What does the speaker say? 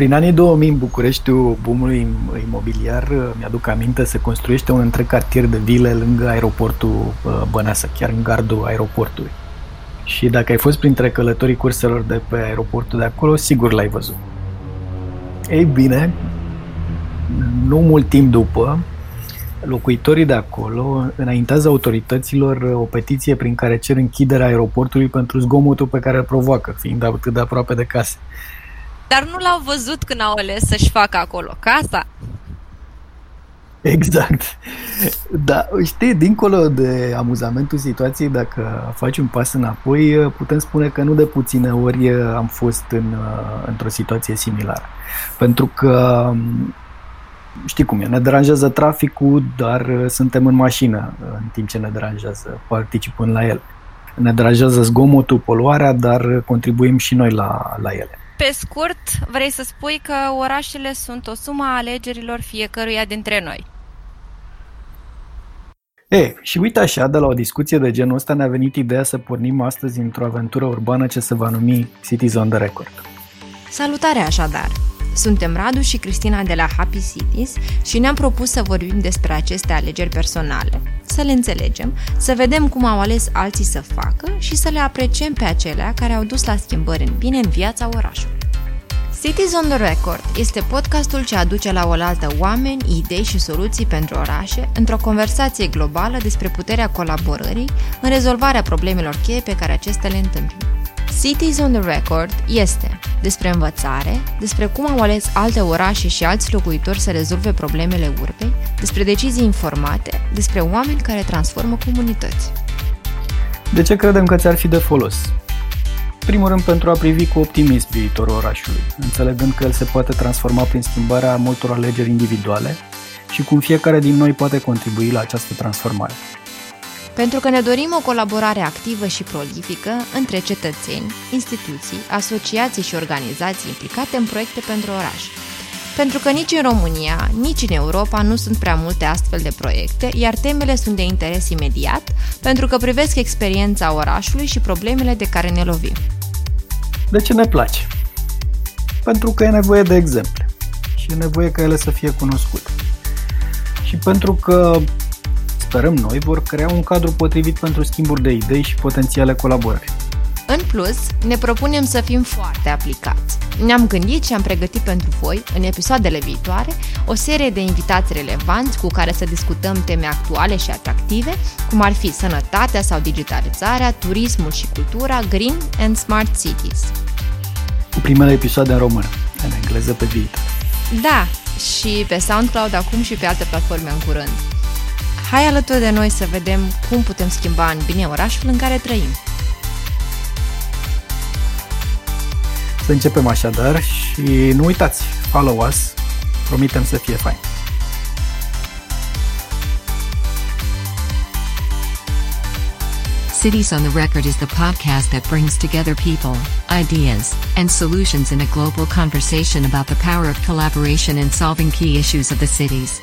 prin anii 2000 în Bucureștiul boomului imobiliar, mi-aduc aminte, se construiește un întreg cartier de vile lângă aeroportul Băneasa, chiar în gardul aeroportului. Și dacă ai fost printre călătorii curselor de pe aeroportul de acolo, sigur l-ai văzut. Ei bine, nu mult timp după, locuitorii de acolo înaintează autorităților o petiție prin care cer închiderea aeroportului pentru zgomotul pe care îl provoacă, fiind atât de aproape de case. Dar nu l-au văzut când au ales să-și facă acolo casa? Exact. Da, știi, dincolo de amuzamentul situației, dacă faci un pas înapoi, putem spune că nu de puține ori am fost în, într-o situație similară. Pentru că știi cum e, ne deranjează traficul, dar suntem în mașină în timp ce ne deranjează, participând la el. Ne deranjează zgomotul, poluarea, dar contribuim și noi la, la ele. Pe scurt, vrei să spui că orașele sunt o sumă a alegerilor fiecăruia dintre noi. E, și uite așa, de la o discuție de genul ăsta ne-a venit ideea să pornim astăzi într-o aventură urbană ce se va numi Cities on the Record. Salutare așadar! Suntem Radu și Cristina de la Happy Cities și ne-am propus să vorbim despre aceste alegeri personale, să le înțelegem, să vedem cum au ales alții să facă și să le apreciem pe acelea care au dus la schimbări în bine în viața orașului. Cities on the Record este podcastul ce aduce la oaltă oameni, idei și soluții pentru orașe într-o conversație globală despre puterea colaborării în rezolvarea problemelor cheie pe care acestea le întâmpină. Cities on the Record este despre învățare, despre cum au ales alte orașe și alți locuitori să rezolve problemele urbei, despre decizii informate, despre oameni care transformă comunități. De ce credem că ți-ar fi de folos? Primul rând pentru a privi cu optimism viitorul orașului, înțelegând că el se poate transforma prin schimbarea multor alegeri individuale și cum fiecare din noi poate contribui la această transformare pentru că ne dorim o colaborare activă și prolifică între cetățeni, instituții, asociații și organizații implicate în proiecte pentru oraș. Pentru că nici în România, nici în Europa nu sunt prea multe astfel de proiecte, iar temele sunt de interes imediat, pentru că privesc experiența orașului și problemele de care ne lovim. De ce ne place? Pentru că e nevoie de exemple și e nevoie ca ele să fie cunoscute. Și pentru că sperăm noi, vor crea un cadru potrivit pentru schimburi de idei și potențiale colaborări. În plus, ne propunem să fim foarte aplicați. Ne-am gândit și am pregătit pentru voi, în episoadele viitoare, o serie de invitați relevanți cu care să discutăm teme actuale și atractive, cum ar fi sănătatea sau digitalizarea, turismul și cultura, green and smart cities. Cu primele episoade în română, în engleză pe viitor. Da, și pe SoundCloud acum și pe alte platforme în curând. Hai alături de noi să vedem cum putem schimba în bine orașul în care trăim. Să începem așadar și nu uitați, follow us, promitem să fie fain. Cities on the Record is the podcast that brings together people, ideas, and solutions in a global conversation about the power of collaboration in solving key issues of the cities.